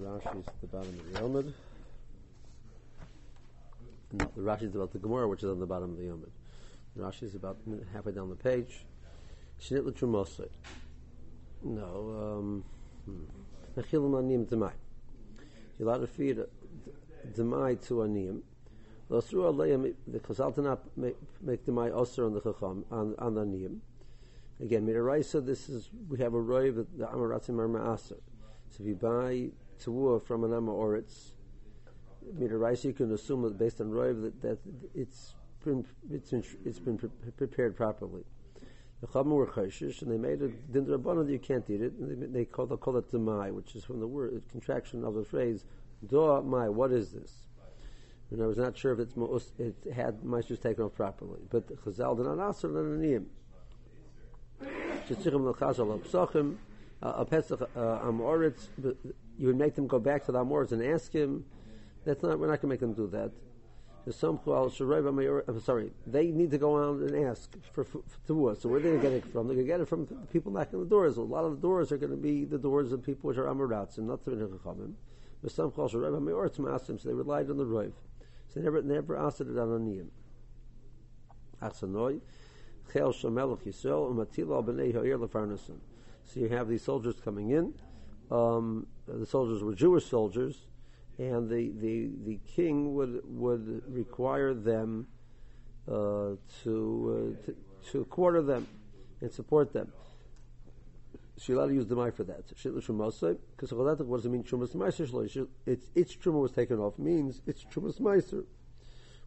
the Rashi is at the bottom of the Yomid. The Rashi is about the Gemara, which is on the bottom of the Yomid. The Rashi is about halfway down the page. Shnit l'trumosei. No, um, mechilim aniyim demai. You're allowed to feed demai to the chazal not make, demai osir on the chacham, on, the aniyim. Again, Midaraisa, this is, we have a roiv, the Amaratzim are ma'aser. So if you buy tawua from an ama Amoritz, Midaraisa, you can assume that based on roiv that, that it's been, it's been, it's been prepared properly. The Chachamim were chayshish, and they made a din that you can't eat it. And they, they call, they call it demai, which is from the word contraction of the phrase do mai. What is this? And I was not sure if it's most, it had meisters taken off properly, but Chazal did not answer the Psachim, a Pesach uh, uh, Amoritz, you would make them go back to the Amoritz and ask him. That's not. We're not going to make them do that. I'm sorry, they need to go out and ask for, for, for So where are they going to get it from? They're going to get it from the people knocking the doors. A lot of the doors are going to be the doors of people which are Amoratz and not the Chachamim. So they relied on the Roiv. So they never, never asked it on Aniyim. Achsanoi. So you have these soldiers coming in. Um, the soldiers were Jewish soldiers, and the, the, the king would would require them uh, to, uh, to, to quarter them and support them. She allowed to use the for that. Because what does it mean? Its its truma was taken off means it's trumas meiser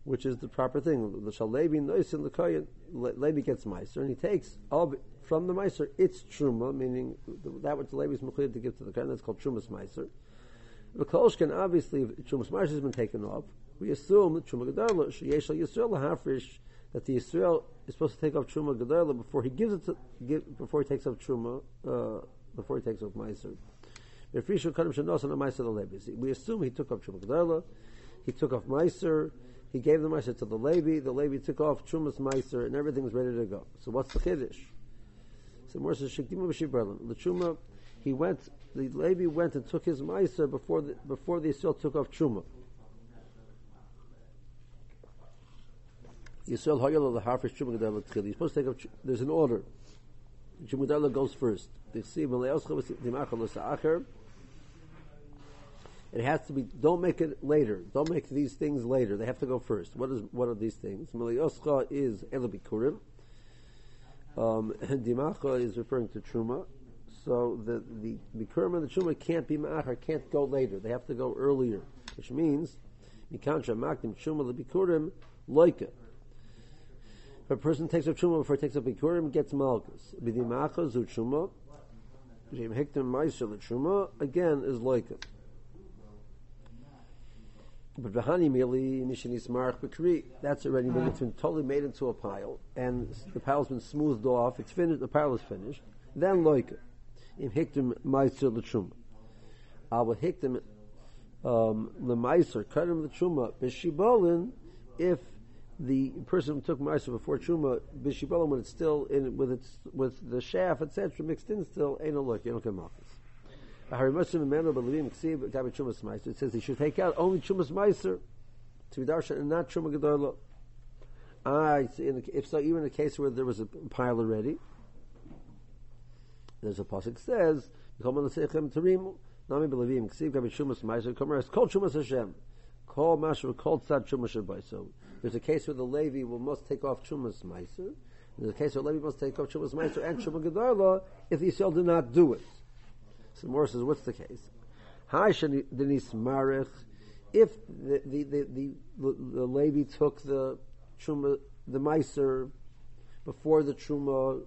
which is the proper thing. The shalevi nois in the koyin, Levi gets meiser, and he takes of from the meiser its truma, meaning that which the Levi is mechuyed to give to the koyin. That's called trumas meiser. The kolshkin obviously, trumas meiser has been taken off, we assume that truma gedola sheyesh yisrael lahafrish that the Yisrael is supposed to take off truma gedola before he gives it to give, before he takes off truma uh, before he takes off meiser. We assume he took off truma gedola. He took off meiser he gave the Meiser to the Levi, the Levi took off Trumas Meiser, and everything everything's ready to go. So what's the Kiddush? So says, Shektima B'Shiv The Truma, he went, the Levi went and took his Meiser before the, before the Yisrael took off Truma. Yisrael Hayal the Harfish Truma Gedela Tchil. He's supposed to take off, there's an order. Truma Gedela goes first. The Siv Meleoscha V'Simachal L'Sa'acher. It has to be. Don't make it later. Don't make these things later. They have to go first. What is? What are these things? Meliyoscha is elabikurim. Um, dimacha is referring to truma. So the the bikurim and the truma can't be ma'achar. Can't go later. They have to go earlier, which means mikancha makdim truma lebikurim loika. If a person takes up truma before he takes up bikurim, gets malchus. B'dimacha zu truma again is loika. But Vahani Mili Nishanis Marach Bakri, that's already been, it's been totally made into a pile, and the pile's been smoothed off, it's finished, the pile is finished. Then Loika, Im Hiktim Meiser L'Trum. Ava Hiktim um, L'Meiser, Karim L'Truma, Bishibolin, if the person who took Meiser before Truma, Bishibolin, when it's still in, with its, with the shaft, etc., mixed in still, ain't a look, you don't get Malchus. It says he should take out only Chumas Meiser to be darshan and not Chuma Gedola. Ah, if so, even in a case where there was a pile already, there's a pasuk says, Nami Belavim Ksiv Gabi Chumas Meiser Komer Kol Chumas Hashem Kol Masher Kol Tzad Chumas Shabbai. So there's a case where the Levi will must take off Chumas Meiser. There's a case where Levi must take off Chumas Meiser and Chuma Gedola if Yisrael did not do it. So Morris says, what's the case? If the the, the, the, the Levi took the truma, the Meiser before the truma,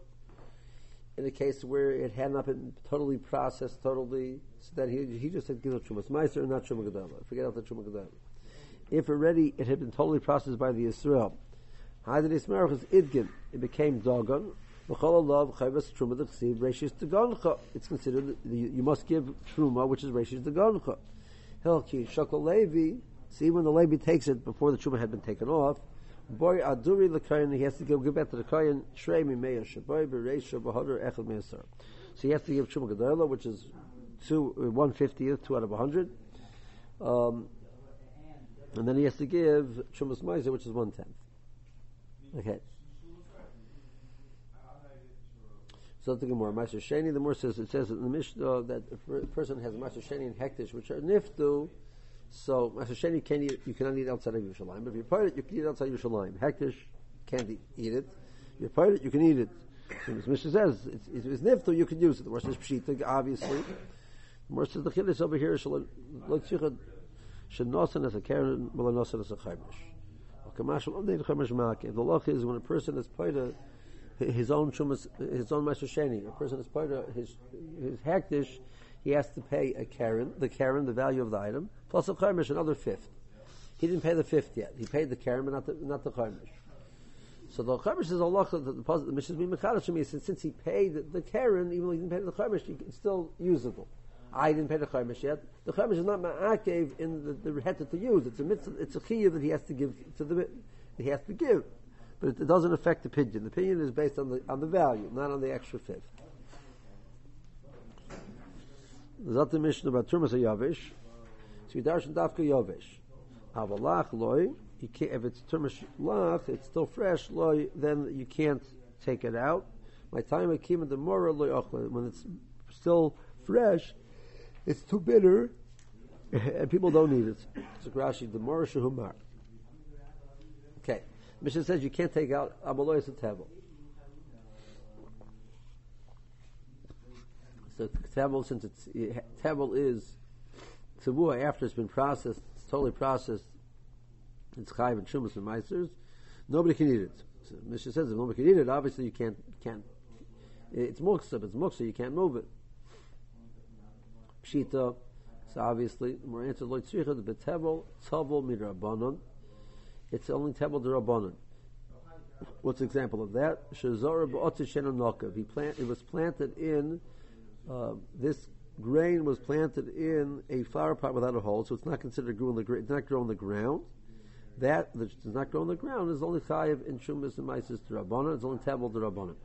in a case where it had not been totally processed, totally, so that he, he just said give the truma Meiser and not truma gadol. Forget about the truma gadol. If already it had been totally processed by the Israel, Denis Marich is idgin. It became dogon. It's considered you must give truma, which is reishis degoncha. Hilki shakal levi. See when the levi takes it before the truma had been taken off. Boy aduri lekayin. He has to give, give back to the kayin. Shrei mi meya shaboy bereisha bahadur echel meisar. So he has to give truma gedola, which is two, uh, one fiftieth, two out of a hundred. Um, and then he has to give Chumas Meiser, which is one tenth. Okay. So the Gemara, Meiser Sheni, the more says it says in the Mishnah that a person has Meiser Sheni and Hektish, which are niftu, so Meiser Sheni can eat, you cannot eat outside of Yerushalayim. But if you're it, you can eat outside Yerushalayim. Hektish can't eat it. If you're it, you can eat it. So as Mishnah says, it's, it's, niftu, you can use it. The more says Pshita, obviously. The more says the Chiddush over here, Shenosan as a Karen, Melanosan as a Chaimish. The law is when a person is of his own shumas, his own Master Sheni, a person is part of his, his hektish, he has to pay a Karen, the Karen, the value of the item, plus a Chaimish, another fifth. He didn't pay the fifth yet. He paid the Karen, but not the, not the Chaimish. So the Chaimish is Allah, the, the, the Mishnah is Mechadash to me, since, since he paid the, Karen, even though he didn't pay the Chaimish, it's still usable. I didn't pay the chaimish yet. The chaimish is not ma'akev in the, the to use. It's a mitzvah, it's a chiyuv that he has to give to the he has to give, but it, it doesn't affect the pidyon. The pidyon is based on the on the value, not on the extra fifth. Zat the Mishnah about turmas yavish. So you darshan dafka yavish. Loy. If it's turmas lach, it's still fresh loy. Then you can't take it out. My time I came in the mora loy when it's still fresh it's too bitter, and people don't eat it. So Rashi, the more Humar. Mishnah says you can't take out Abaloyas and Tevel. So Tevel, since it's, Tevel is Tzavua after it's been processed, it's totally processed, it's Chayv and Shumas and Meisters, nobody can eat it. So Mishnah says if nobody can eat it, obviously you can't, can't, it's muksa, it's muksa, you can't move it. Pshita. So obviously, we're answered loy tzricha the betebel tzavol midrabanon. It's only tebel derabanon. What's the example of that? He plant. It was planted in uh, this grain was planted in a flower pot without a hole, so it's not considered grew growing the it's not growing the ground. That does not grow in the ground is only chayiv in shumas and maisis derabanon. It's only tebel derabanon.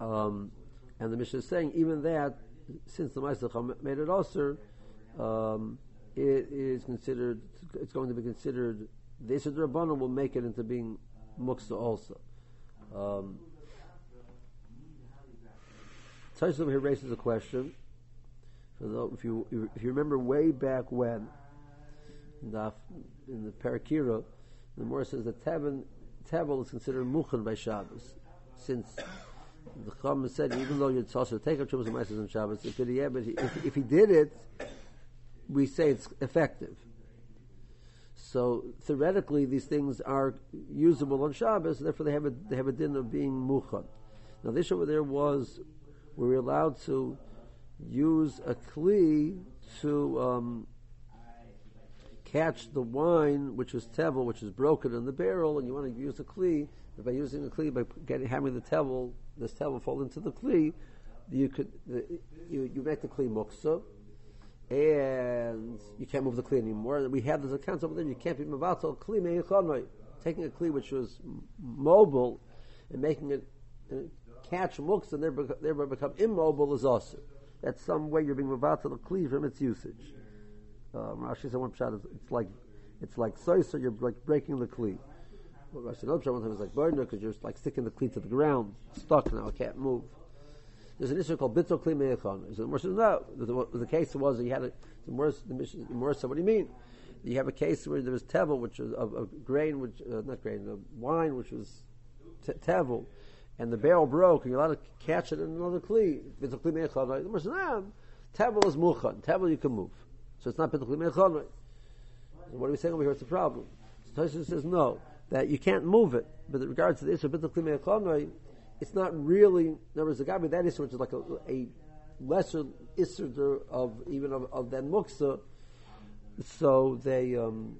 Um, and the Mishnah is saying even that, since the Ma'aseh made it also, um, it is considered. It's going to be considered. The Isser Rabbanon will make it into being muksa also. Um, over here raises a question. So if you if you remember way back when in the, in the Parakira, the says that Tevin Tevel is considered muchan by Shabbos, since the Chum said even though you're to take a Chumas and Maises on Shabbos, if, but if, if he did it, we say it's effective. So theoretically, these things are usable on Shabbos, therefore they have a they have a din of being muchan. Now this over there was we were allowed to use a kli to um, catch the wine which was tevel, which is broken in the barrel, and you want to use a kli. By using the kli, by getting having the tevel this tevel fall into the kli, you could the, you, you make the kli muksa, and you can't move the kli anymore. We have this account over there. You can't be mavatal kli meichanoi, taking a kli which was mobile and making it uh, catch muksa and thereby, become immobile is also. That's some way you're being mavatal the kli from its usage. Um, Rashi said one shot it's like it's like soy, so you're like breaking the kli. Well, Rashi another one time is like burner because you're like sticking the cleat to the ground, stuck now, can't move. There's an issue called bittul kli me'echon. So the Morse says no. The, the, case was that you had a, the Morse, the mission, the Morse said, what do you mean? You have a case where there was tevel, which was of, of grain, which uh, not grain, of wine, which was te- tevel, and the barrel broke, and you're allowed to catch it in another kli. Bittul kli me'echon. The Morse says no. Tevel is muchan. Tevel you can move, so it's not bittul kli me'echon. What are we saying over here? It's a problem. So Toshis says no that you can't move it. But in regards to the Isra B'tach it's not really, guy with that Isra, which is like a, a lesser Isra of, even of, of that Muksa, so they, um,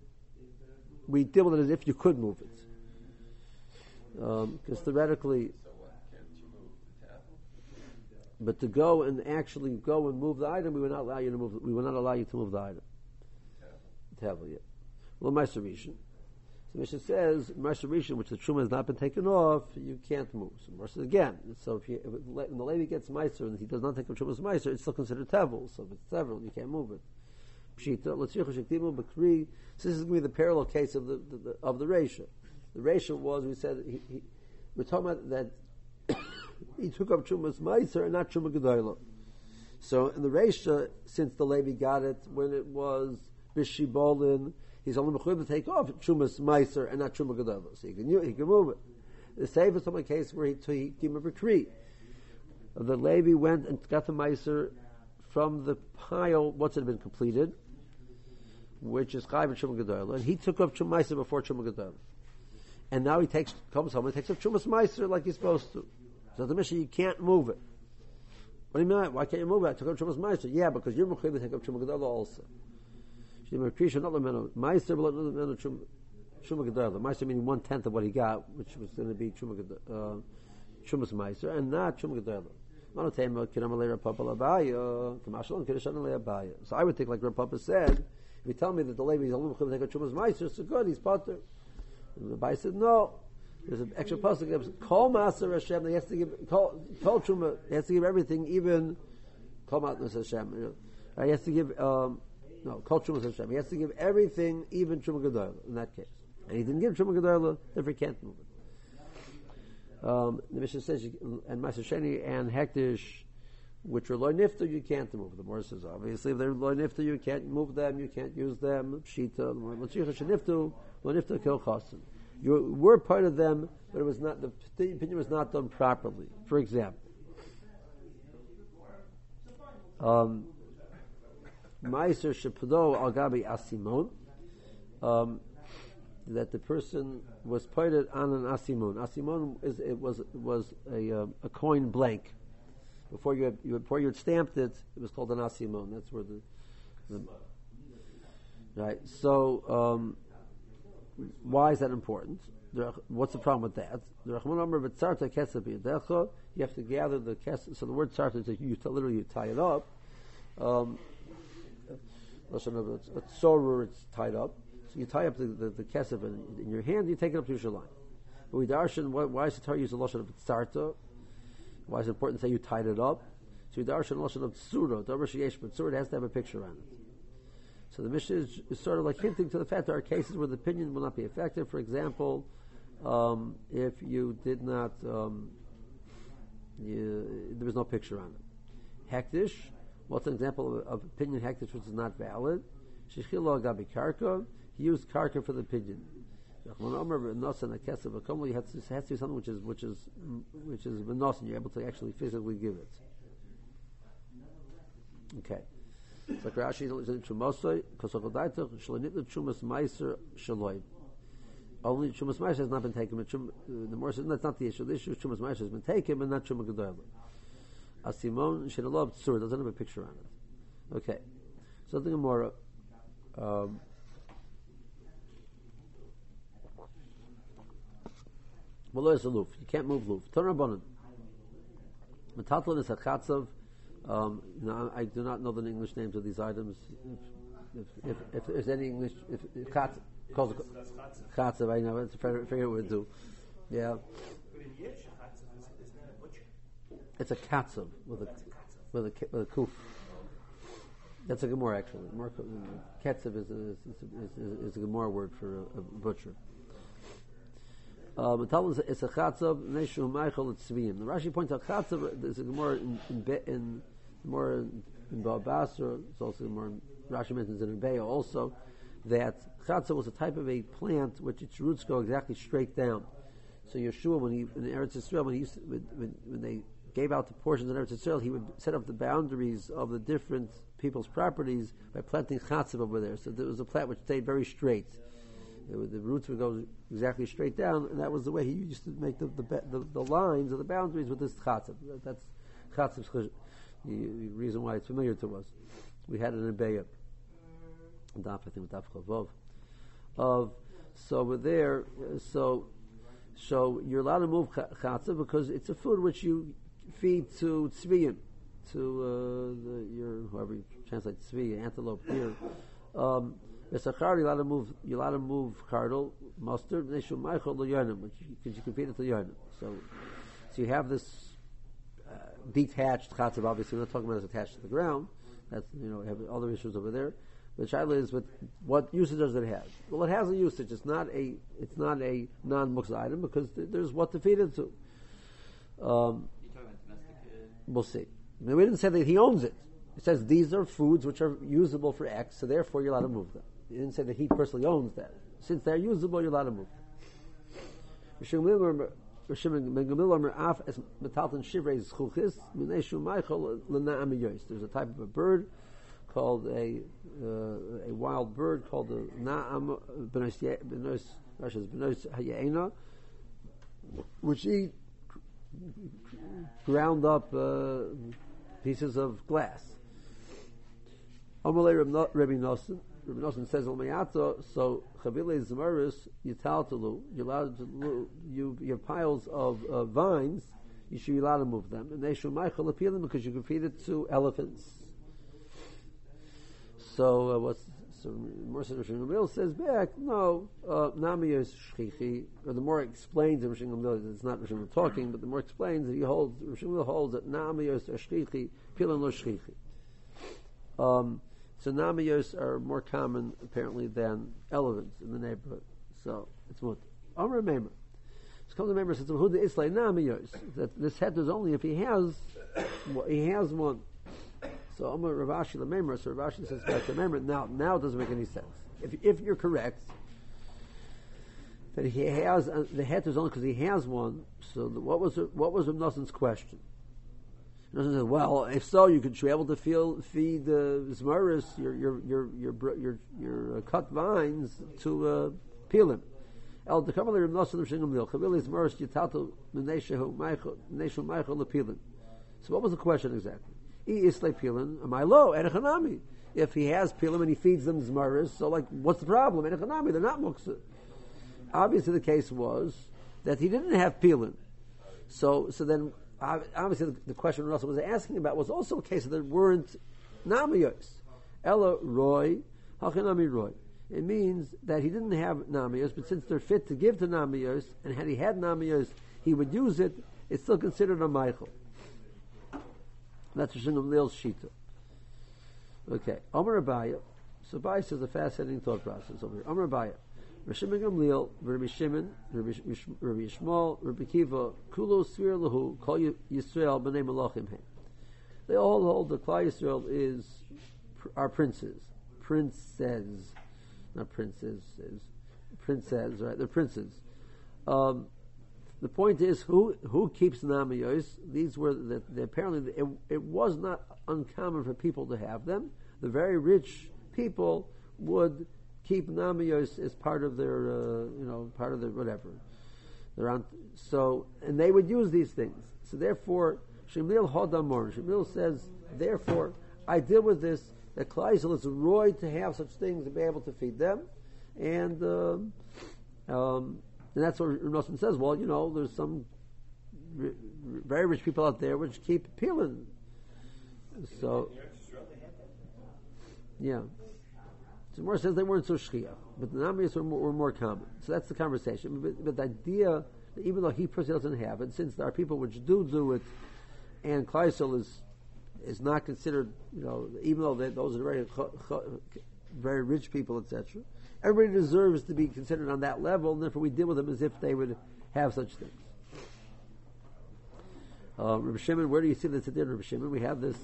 we deal with it as if you could move it. Because um, theoretically, but to go and actually go and move the item, we will not allow you to move. We will not allow you to move the item. Tablet yet. Well, my submission. So Mishnah says, Marsha Rishon, which the Truma has not been taken off, you can't move. So Marsha again, so if, you, if when the lady gets Meiser and he does not take a Truma's Meiser, it's still considered Tevel. So if it's Tevel, you can't move it. So this is going to be the parallel case of the, the, the of the ratio. The ratio was, we said, he, he, we're talking about that he took up Truma's Meiser and not Truma Gedoyla. So in the ratio, since the Levi got it when it was Bishibolin, he's only mechuyev to take off Trumas Meiser and not Truma Gedolah. So he can, he can move it. The same is on some case where he, he came a retreat. The Levi went and got the Meiser from the pile once it had been completed, which is Chayv and Truma Gedolah, and he took up Truma Meiser before Truma Gedolah. And now he takes, comes home and takes up Trumas Meiser like he's supposed to. So the Mishnah, you can't move it. What do you mean? Why can't you move it? I took up Trumas Meiser. Yeah, because you're mechuyev to take up Truma Gedolah also. Meister Truma Gedolah. Meister meaning one tenth of what he got, which was going to be Truma uh, Trumas Meister, and not Truma Gedolah. So I would think, like Rav Papa said, if you tell me that the lady is going to take a Trumas Meister, so good, he's potter. And the Bai said, no. There's an extra pasuk that gives Kol Hashem. He has to give Kol, Kol. He has to give everything, even Kol Master Hashem. Know. He has to give um, no, Kol Truma Hashem. He has to give everything, even Truma Gedolah, in that case. And he didn't give Truma Gedolah, therefore he can't move it. Um, the Mishnah says, and Maser Sheni and Hektish, which are loy nifta, you can't move them. More says, obviously, if they're loy nifta, you can't move them, you can't use them. Pshita, l'tzicha sheniftu, loy nifta kil chasim. You were part of them, but it was not, the, the opinion was not done properly. For example, um, Meiser Shepado Al Gabi Asimon, um, that the person was pointed on an Asimon. Asimon is it was was a, uh, a coin blank. Before you, had, you before you had stamped it, it was called an Asimon. That's where the, the right. So um, why is that important? What's the problem with that? You have to gather the kesef. So the word tzarta is you literally you tie it up. Um, lashon a, a it's tied up. So you tie up the, the, the kesef in, in, your hand, you take it up to Yerushalayim. But we darshan, why, why is the Torah use the lashon of tzarta? Why is it important to say you tied it up? So we darshan lashon of tzura, sheyesh, but tzura has to have a picture on it. So the Mishnah is, is, sort of like hinting to the fact there are cases where the opinion will not be effective. For example, um, if you did not, um, you, there was no picture on it. Hektish, What's an example of, of opinion hektish which is not valid? Shechilo gabi karka. He used karka for the opinion. When Omer v'nosan akesa v'komel, you have to be something which is which is which is v'nosan. You're able to actually physically give it. Okay. So Rashi is in Chumosoi, Kosokodaito, Shalonit Chumas Meiser Shaloi. Only Chumas Meiser has not been taken. But Chum, uh, the more that's not the issue. The issue is Chumas Meiser has been taken, but not Chumah Gedolah. Asimon Shinalov Tzur doesn't have a picture on it. Okay. Something more. Um, Malo is a loof. You can't move loof. Torah bonin. Metatlin is a chatzav. Um, you know, I, do not know the English names of these items. If, if, if, if there's any English, if, if chatzav calls it chatzav, I know. It's a figure what to do. Yeah. It's a katzav with a with a with a kuf. That's a gemara actually. Katzav is a, is, is, is a gemara word for a, a butcher. Um, it's a chatzav neshu meichel tzviyim. The Rashi points out chatzav. There's a gemara in in, in more in, in Babasra. It's also more Rashi mentions in Beya also that chatzav was a type of a plant which its roots go exactly straight down. So Yeshua, when he in Eretz Yisrael, when he used to, when, when they gave out the portions of Eretz Yisrael, he would set up the boundaries of the different people's properties by planting chatzav over there. So there was a plant which stayed very straight. The roots would go exactly straight down, and that was the way he used to make the, the, the, the lines or the boundaries with this chatzav. That's chatzav's the, reason why it's familiar to us. We had it in Beya, Daf, I think, Daf Chavov. Of, so we're there, so so you're allowed to move chatzah because it's a food which you feed to tzviyim, to uh, the, your whoever you translate tzvi, antelope here. Um, Besachar, you're allowed to move, you're allowed to move cardle, mustard, Neshu Michael Leyonim, which because you can feed it to Yonim. So, so you have this uh, detached chatzav, obviously we're not talking about it's attached to the ground. That's, you know, have other issues over there. The shaila is with what usage does it have? Well, it has a usage. It's not a it's not a non muksa item because th- there's what to feed it to. Um, we'll see. We didn't say that he owns it. It says these are foods which are usable for X, so therefore you're allowed to move them. It didn't say that he personally owns that. Since they're usable, you're allowed to move them. There's a type of a bird called a uh, a wild bird called the na'am hayena, which eat ground up uh, pieces of glass. Amalei Rabbi Nosson. Rabbi Nosson says, so chavile zemaris yitaltalu. You're allowed to you you have piles of uh, vines. You should be allowed to move them, and they should michael appeal them because you can feed it to elephants. So uh, what's so Mercer Rosh says back, no, uh, Nami is shchichi, or the more explains Rosh it's not Rosh talking, but the more explains that he holds, Rosh holds that Nami is shchichi, pilan lo shchichi. Um, so namiyos are more common apparently than elephants in the neighborhood. So it's what Amr Meimer. It's called the member says Huda Islay namiyos. That this head is only if he has he has one. So Amr Rav Ashi member. So Rav Ashi says back to member. Now now it doesn't make any sense. If if you're correct that he has uh, the head is only because he has one. So the, what was what was Rav question? says, well, if so, you could be able to feel, feed the uh, zmaris, your your your your your, your uh, cut vines to uh, peel him. El Meneshehu Michael lepilin. So what was the question exactly? He is pilin. Am I low? Edechanami. If he has pilim and he feeds them zmaris, so like, what's the problem? Edechanami, they're not muksa. Obviously, the case was that he didn't have pilin. So, so then obviously the, question Russell was asking about was also a case that weren't namiyos. Ella roy, hachanami roy. It means that he didn't have namiyos, but since they're fit to give to namiyos, and had he had namiyos, he would use it. It's still considered a Michael. That's Rishon Gamliel's shita. Okay, Omer Abaya. So Abaya says a fascinating thought process over here. Omer Abaya. Rishim Gamliel, Rabbi Shimon, Rabbi Yishmael, Rabbi Kiva, Kulo Svir Lahu, Kol Yisrael B'nei Malachim Hem. They all hold that Klal Yisrael is our princes, princes, not princes, is princes, right? They're princes. Um, the point is, who who keeps namiyos? These were the, the, apparently it, it was not uncommon for people to have them. The very rich people would keep namiyos as part of their, uh, you know, part of their whatever. So, and they would use these things. So therefore, Shemil Hodamor, Shemil says, therefore, I deal with this, that Kleisel is roy to have such things and be able to feed them. And, um, um, and that's what Nosson says. Well, you know, there's some r- very rich people out there which keep peeling. So, yeah. So more says they weren't so shchia, but the namis were, were more, common. So that's the conversation. But, but the idea, that even though he personally doesn't have it, since there are people which do do it, and Kleisel is is not considered, you know, even though they, those are very very rich people, etc. Everybody deserves to be considered on that level, and therefore we deal with them as if they would have such things. Uh, Shimon, where do you see this in Rabbi Shimon? We have this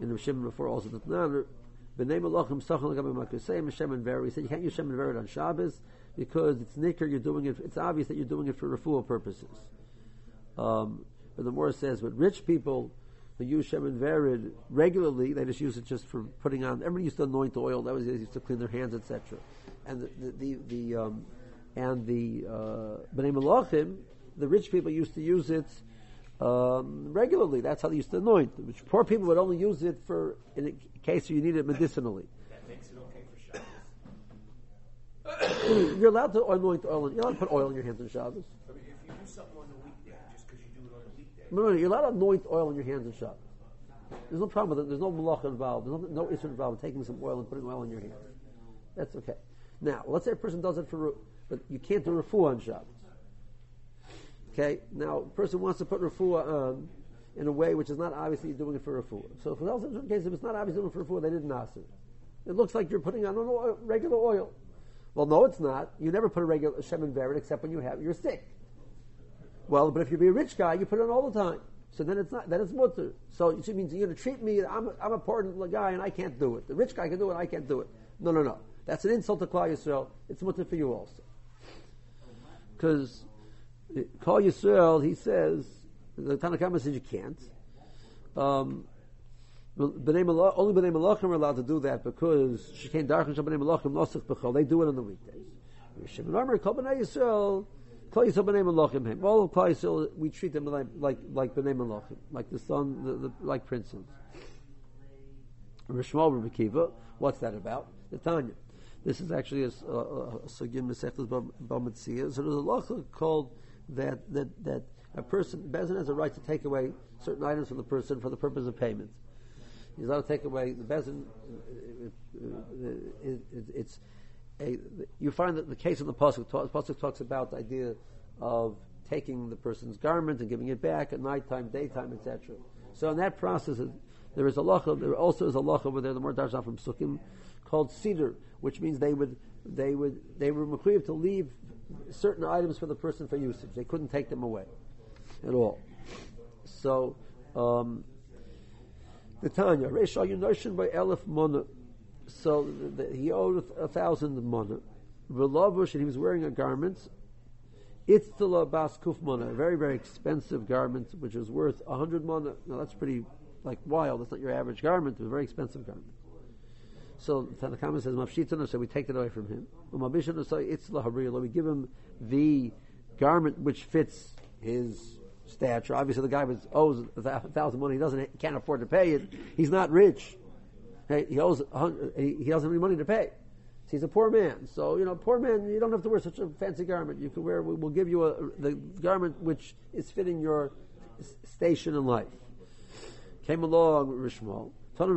in Rabbi Shimon before also. Name Malachim Sachal Gabi Makusei Shem and He said you can't use Shem and on Shabbos because it's nicker. You're doing it. It's obvious that you're doing it for refuah purposes. Um, but the more says, but rich people who use Shem and Verid regularly, they just use it just for putting on. Everybody used to anoint oil. That was they used to clean their hands, etc. And the the, the, the um, and the uh, Bnei Malachim, the rich people used to use it um, regularly. That's how they used to anoint. Which poor people would only use it for in a case you need it medicinally. That makes it okay for Shabbos. you're allowed to anoint oil. You're allowed to put oil in your hands on Shabbos. No, no, you're to anoint oil in your hands and Shabbos. There's no problem with it. There's no malach involved. There's no, no issue involved taking some oil and putting oil in your hands. That's okay. Now, let's say a person does it for, but you can't do refuah on Shabbos. Okay, now a person wants to put refuah on in a way which is not obviously doing it for refuah. So else in certain cases, if it's not obviously doing it for refuah, they didn't ask it. It looks like you're putting on an oil, regular oil. Well, no, it's not. You never put a regular shemen verit except when you have you're sick. Well, but if you be a rich guy, you put it on all the time. So then it's not, then it's mutter. So it means you're going to treat me, I'm a, I'm a important guy and I can't do it. The rich guy can do it, I can't do it. No, no, no. That's an insult to Klal Yisrael. It's mutter for you also. Because Klal Yisrael, he says, the Tanakhama says you can't. Um, only B'nai Malachim are allowed to do that because Shekain Darchan Shabbanei Malachim Nosach B'chol. They do it on the weekdays. Shimon Amar Kol B'nai Yisrael Klal Yisrael B'nai Malachim All of Klal we treat them like like like B'nai Malachim, like the son, the, the, like princes. Rishmal Rabbi what's that about? The Tanya. This is actually a Sugim Mesechus Bava Metzia. So there's a called that that that a person Bezin has a right to take away certain items from the person for the purpose of payment. He's allowed to take away the bezin. Uh, uh, uh, it, it, it's a, you find that the case of the pasuk, the pasuk talks about the idea of taking the person's garment and giving it back at nighttime, daytime, etc. So in that process, there is a lacha. There also is a lacha over there. The more darshan from sukkim called cedar, which means they would they would they were required to leave certain items for the person for usage. They couldn't take them away at all. So. Um, the Tanya, Reish Yunoshin by Elif. So the, the, he owed a, a thousand Mona. Velavush, and he was wearing a garment. Itztala Bas Kuf Mona, a very, very expensive garment, which was worth a hundred Mona. Now that's pretty, like, wild. That's not your average garment. It's a very expensive garment. So Tanakama says, Mafshitana, so we take it away from him. Umabishana, so Itzla we give him the garment which fits his stature. Obviously, the guy was owes a thousand money. He doesn't can't afford to pay it. He's not rich. He owes he doesn't have any money to pay. He's a poor man. So you know, poor man, you don't have to wear such a fancy garment. You can wear. We'll give you a, the garment which is fitting your station in life. Came along with Rishmal. Tanur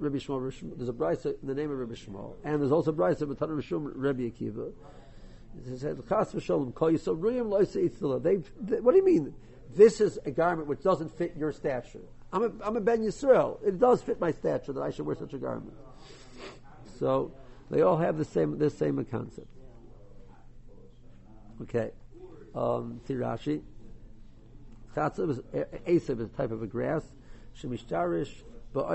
Rabbi Shmuel. There's a brisa in the name of Rabbi Shmuel, and there's also a brisa of Tanur Rishmal Rabbi Akiva. He said, "Chas v'shalom kol yisrael ruyim lo They, what do you mean? This is a garment which doesn't fit your stature. I'm a, I'm a ben Yisrael. It does fit my stature that I should wear such a garment. So they all have the same this same concept. Okay, um, Tirashi. Chatzah is Asab is a type of a grass. Shemishtarish, but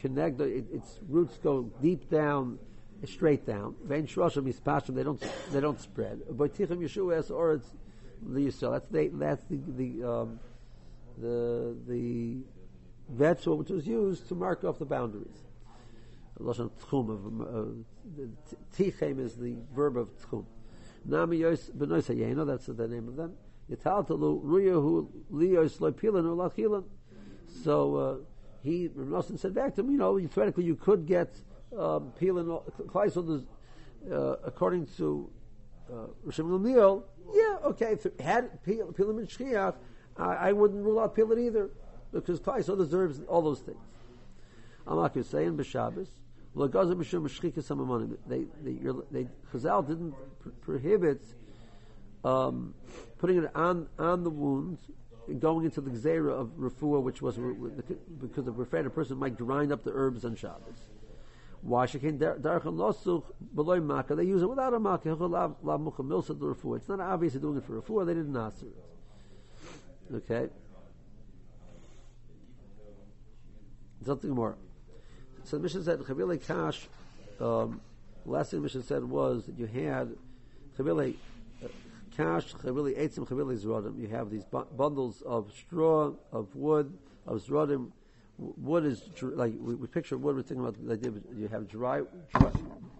connect. Its roots go deep down straight down. Vein shroshim mispashim, they don't they don't spread. But tichim yeshua or it's the yisrael. That's the that's the the um, the the vegetable what was used to mark off the boundaries. Tchum of uh, tichem is the verb of tchum. Nami yos benois hayena. That's the name of them. Yitaltalu ruyahu liyos loipilan or lachilan. So uh, he Nosson said back to him, you know, theoretically you could get um, Pilin, Kleisel, uh, according to uh, Rishon yeah, okay, if had Pilim and Shchiach, I, I, wouldn't rule out Pilin either, because Kleisel deserves all those things. I'm not saying B'Shabbos, they, they, they, Chazal didn't pr- prohibit um, putting it on, on the wound and going into the Gzera of Refuah, which was because we're afraid a person might grind up the herbs on Shabbos. Why should darchan losuch beloy maka? They use it without a maka. It's not obviously doing it for refuah. They didn't answer it. Okay. Something more. So the Mishnah said chavile kash. Um, last thing the Mishnah said was that you had chavile uh, kash, chavile eitzim, chavile zrodim. You have these bu- bundles of straw, of wood, of zrodim wood is like we, we picture wood. We're thinking about the idea you have dry. dry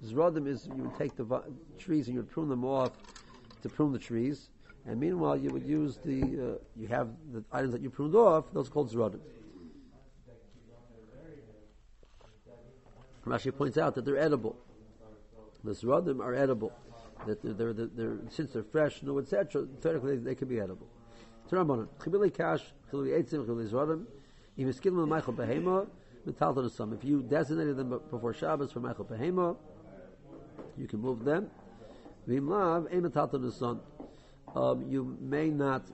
Zradim is you would take the trees and you would prune them off to prune the trees, and meanwhile you would use the uh, you have the items that you pruned off. Those are called zradim. Rashi points out that they're edible. The zradim are edible. That they're, they're, they're, since they're fresh, no etc. Theoretically, they, can be edible. If you designated them before Shabbos for Michael Behema, you can move them. Um, you may not,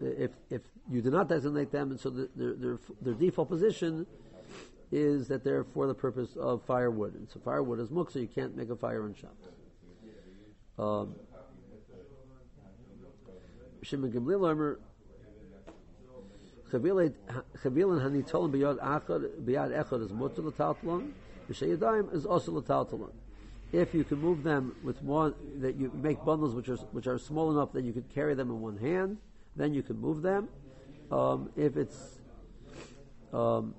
if if you do not designate them, and so the, their, their their default position is that they're for the purpose of firewood. And so firewood is muk, so you can't make a fire in Shabbos. Um, Shimon Gamliel Omer, Chavilan hanitolim biyad achad biyad echad is mutter l'taltalon. B'sheyadayim is also l'taltalon. If you can move them with one, that you make bundles which are which are small enough that you could carry them in one hand, then you can move them. Um, if it's um,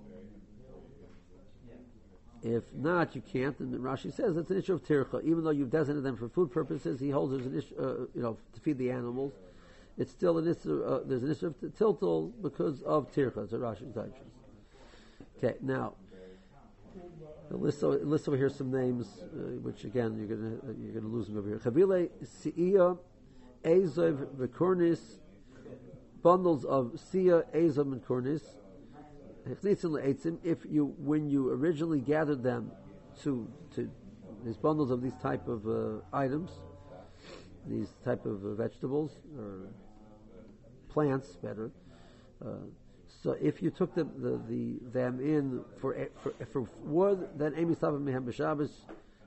if not, you can't. And Rashi says it's an issue of tircha. Even though you've designated them for food purposes, he holds there's an issue, uh, you know, to feed the animals. It's still an issue. Uh, there's an issue of tiltal because of tircha. It's a Rashi teaches. Okay, now list, over, list over here some names, uh, which again you're gonna uh, you're gonna lose them over here. Chavile Siya, Ezov, Vikornis, bundles of Siya, Ezov, and Kornis if you when you originally gathered them to to these bundles of these type of uh, items, these type of uh, vegetables or plants, better. Uh, so if you took the, the, the them in for for, for wood, then emi sabim mehem b'shabbos.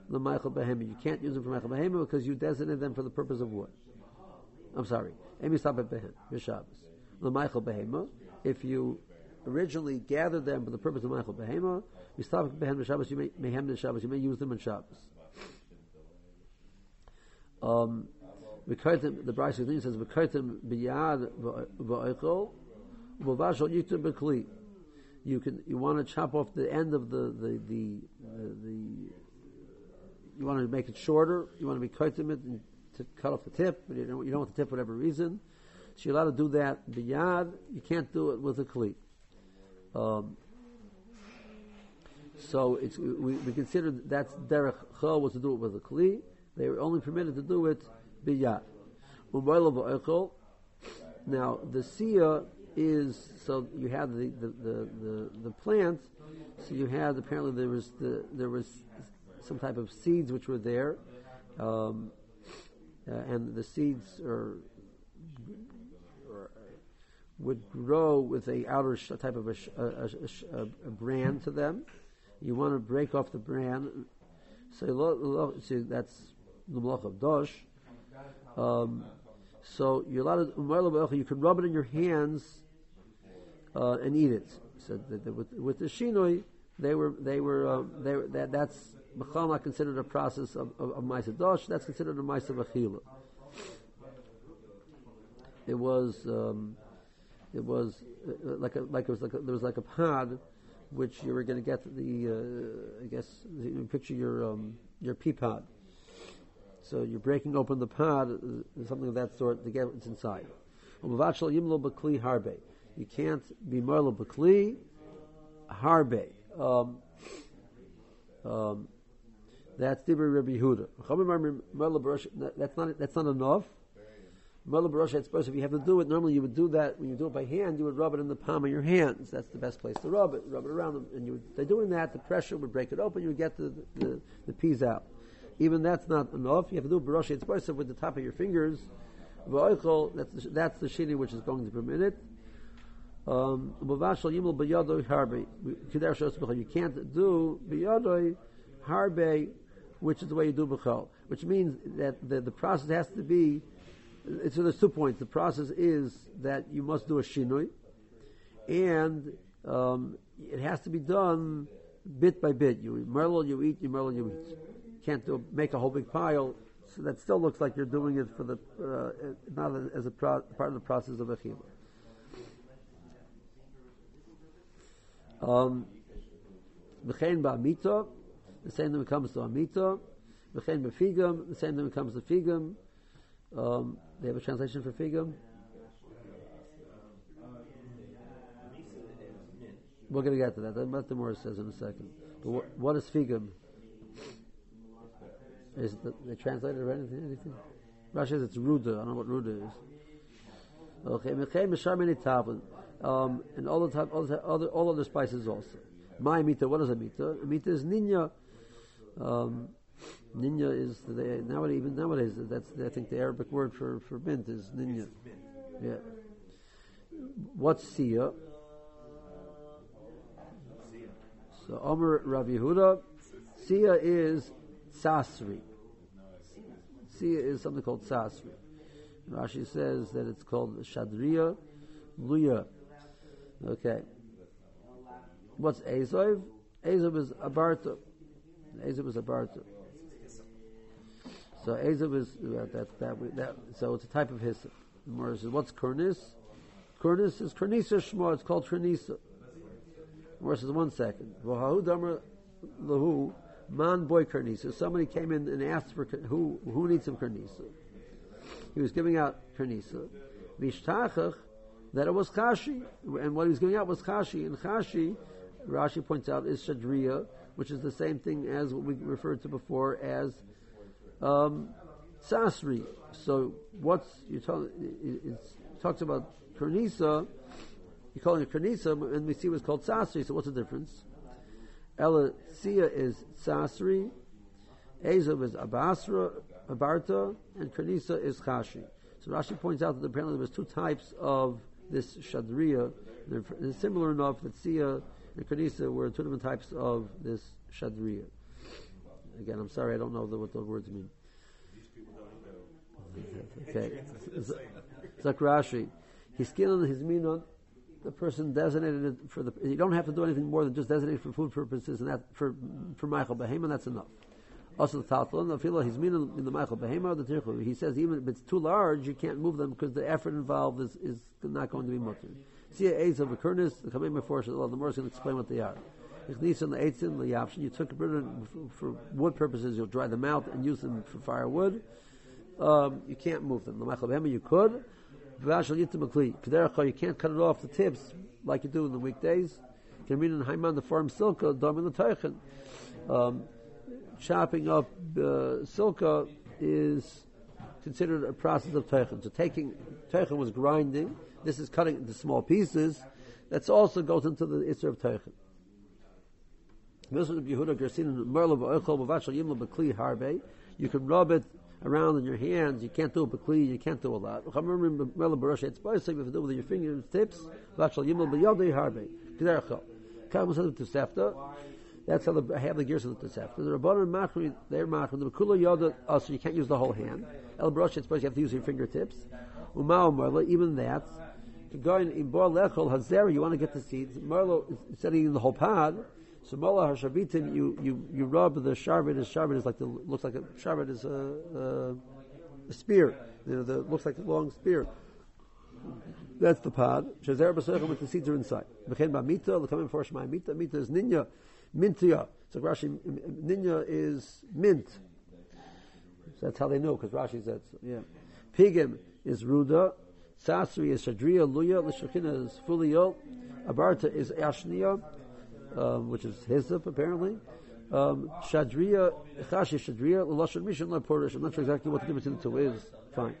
You can't use them for meichel behema because you designated them for the purpose of wood. I'm sorry, emi sabim behem b'shabbos l'maychel behema. If you originally gathered them for the purpose of Michael Behema. Mistavik Behem Shabbos, you may Mehem Shabbos, you may use them in Shabbos. Um, the Bryce says, "V'kartim biyad v'oichol v'vashal yitum b'kli." You can you want to chop off the end of the the the, uh, the you want to make it shorter. You want to be kartim it and to cut off the tip, but you don't, you don't want the tip for whatever reason. So you're allowed to do that biyad. You can't do it with a kli. Um, so we, we consider that's derech chol was to do it with a kli. They were only permitted to do it biyat. Now the sia is so you have the the, the, the, the plant. So you had apparently there was the there was some type of seeds which were there, um, uh, and the seeds are would grow with a outer type of a, a, a, a, brand to them. You want to break off the brand. So, lo, lo, so that's the malach of dosh. Um, so you're allowed to, you can rub it in your hands uh, and eat it. So with, with the shinoi, they were they were uh, they were, that that's not considered a process of, of, of dosh. That's considered a ma'isa achila. It was. Um, it was uh, like a, like it was like a, there was like a pod, which you were going to get the uh, I guess you picture your um, your pea pod. So you're breaking open the pod, uh, something of that sort, to get what's inside. You can't be merlo bakli harbe. Um, um, that's Dibri Rabbi Yehuda. That's not that's not enough. Mala Barosha, it's supposed if you have to do it, normally you would do that when you do it by hand, you would rub it in the palm of your hands. That's the best place to rub it, rub it around. And you would, by doing that, the pressure would break it open, you would get the, the, the peas out. Even that's not enough. You have to do Barosha, it's supposed with the top of your fingers. That's the, that's the shini which is going to permit it. Um, you can't do biyadoi harbe, which is the way you do b'chol, which means that the, the process has to be so there's two points. The process is that you must do a shinui, and um, it has to be done bit by bit. You merlot, you eat, you merlot, you eat. Can't do make a whole big pile. So that still looks like you're doing it for the uh, not as a pro- part of the process of achila. Um, V'chein ba'amita, the same thing comes to amita. V'chein b'figam, the same thing comes to figam. Um, they have a translation for figum? We're going to get to that. That's what the says in a second. But what, what is figum? Is it the, they translated or anything? anything? Rashi says it's ruda. I don't know what ruda is. Okay, um, and all the time, all the other all spices also. My mita, what is a mita? A mita is ninya. Um, Ninya is the, nowadays even nowadays that's I think the Arabic word for for mint is ninya. Yeah. What's sia? So Omer Rav Yehuda, sia is sasri. Sia is something called sasri. Rashi says that it's called shadriya luya. Okay. What's Azov? Azov is abarta. Azov is abarta. So Azov is uh, that, that, that, so it's a type of hyssop. Gemara says, what's Kurnis? Kurnis is Kernisa Shema, it's called Kernisa. Gemara says, one second. V'hahu damar lahu man boy Kernisa. Somebody came in and asked for, who, who needs some Kernisa? He was giving out Kernisa. Vishtachach, that it was Chashi. And what he was giving out was Chashi. And Chashi, Rashi points out, is Shadriya, which is the same thing as what we referred to before as um, Sasri. So what's you talk? It talks about Kernisa. You're calling it Kernisa, and we see what's called Sasri. So what's the difference? Ella Sia is Sasri, Azov is Abasra, Abarta, and Kernisa is Chashi. So Rashi points out that apparently there was two types of this Shadriya. They're similar enough that Sia and Kernisa were two different types of this Shadriya. Again, I'm sorry, I don't know the, what those words mean. Okay. Zakrashi. He's on his minon. The person designated it for the. You don't have to do anything more than just designate for food purposes, and that for for Michael Behema, that's enough. Also, the Tatlon, the filo, he's minon in the Michael Behema, the Tirchu. He says even if it's too large, you can't move them because the effort involved is, is not going to be mutter. See, aids of a kurnis, the Kamei Meforsh, the Gemara is going to explain what they are. The eitzin. You took a bit for wood purposes. You'll dry them out and use them for firewood. Um, you can't move them. You could. You can't cut it off the tips like you do in the weekdays. Can read in Haiman the farm silka. Um, chopping up uh, silka is considered a process of teichen. So taking teichen was grinding. This is cutting into small pieces. That's also goes into the isser of teichen. You can rub it around in your hands. You can't do a bakli. You can't do a lot. It's possible if you do with your fingertips. That's how they have the gears of the Tosefta. The Rabbanon Machri, they're Machri. The Kula Yoda, also oh, you can't use the whole hand. El supposed you have to use your fingertips. Umao even that. To go in Ibor Lechol you want to get the seeds. Marlo, instead of eating the whole pod, so mola hashabitin, you, you, you rub the sharbet. The sharbet is like the looks like a sharbet is a, a, a spear. You know, the looks like a long spear. That's the pod. Shazer b'seichel with the seeds are inside. B'chen b'mita, l'kamim for shmai mita. Mita is ninya, mintia. So Rashi, ninya is mint. So that's how they know, because Rashi says, yeah. Pigim is ruda. Sasri is shadriya, luya. L'shachina is fully. Abarta is ashniya um, which is Hizip apparently. Um, Shadriya, Chashi Shadriya, Lashon Mishan La Porish. I'm not sure exactly what the difference in the two is. Fine.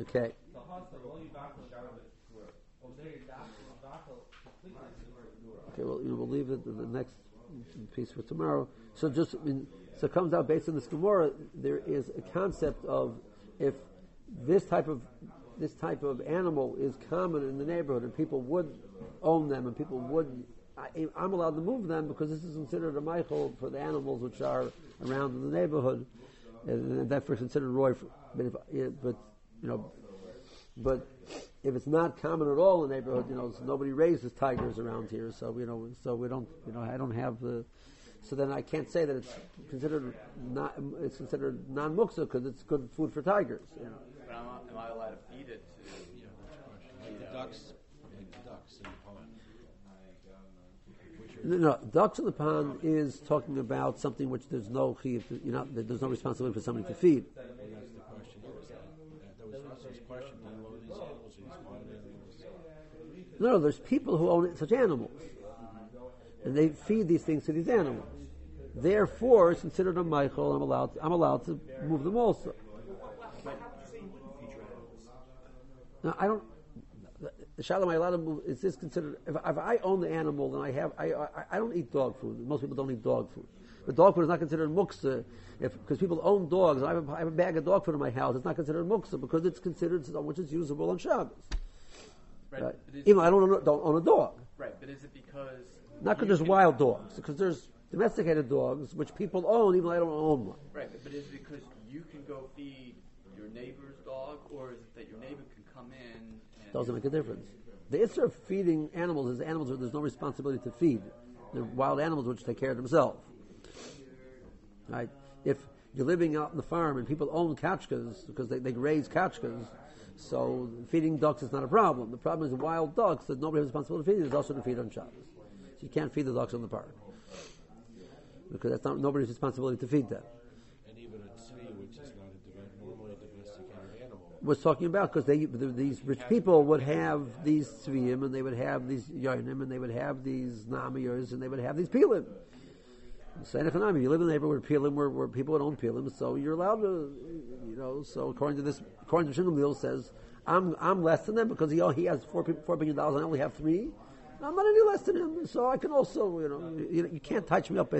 Okay. Okay, well, we'll leave it the next piece for tomorrow. So just, I mean, so it comes out based on this Gemara, there is a concept of if this type of this type of animal is common in the neighborhood and people would own them and people would I, am allowed to move them because this is considered a Michael for the animals which are around in the neighborhood, and therefore considered roy. For, but, if, but you know, but if it's not common at all in the neighborhood, you know, so nobody raises tigers around here, so you know, so we don't, you know, I don't have the. So then I can't say that it's considered not. It's considered non-muksa because it's good food for tigers. You know. But am I, am I allowed to feed it to you know, like the ducks? Like the ducks in the pond. No, no, ducks in the pond is talking about something which there's no you know, there's no responsibility for somebody to feed. Well, that's the question here. Is that, that, that was Russell's question. Do you own these animals? These animals? No, there's people who own such animals, and they feed these things to these animals. Therefore, it's considered a Michael. I'm allowed. To, I'm allowed to move them also. How did you say you wouldn't feed your animals? Now, I don't. The shalom I allowed to move. Is this considered? If, if I own the animal, then I have. I, I I don't eat dog food. Most people don't eat dog food. But dog food is not considered muksa because people own dogs. I have, a, I have a bag of dog food in my house. It's not considered muksa because it's considered something which is usable on Shabbos. Right. Right. Even though I don't own, a- don't own a dog. right. But is it because Not because there's wild dogs. Because there's domesticated dogs which people own, even though I don't own one. Right. But is it because you can go feed your neighbor's dog, or is it that your neighbor come in and Doesn't make a difference. The issue of feeding animals is animals where there's no responsibility to feed. They're wild animals which take care of themselves. Right? If you're living out in the farm and people own kachkas because they, they raise kachkas, so feeding ducks is not a problem. The problem is wild ducks that nobody has responsibility to feed. There's also to feed on Shabbos. So you can't feed the ducks on the park because that's not nobody's responsibility to feed them. And even a tzvi, which is not a dom- normally domesticated animal. Was talking about because they the, these rich people would have these tzviyim and they would have these yonim and they would have these namiyers and they would have these pilim. Say Hanami, you live in a neighborhood where pilim where, where people own pilim, so you're allowed to, you know. So according to this, according to Shingamil says, I'm I'm less than them because he oh, he has four four billion dollars and I only have three. I'm not any less than him, so I can also, you know, you, you can't touch me up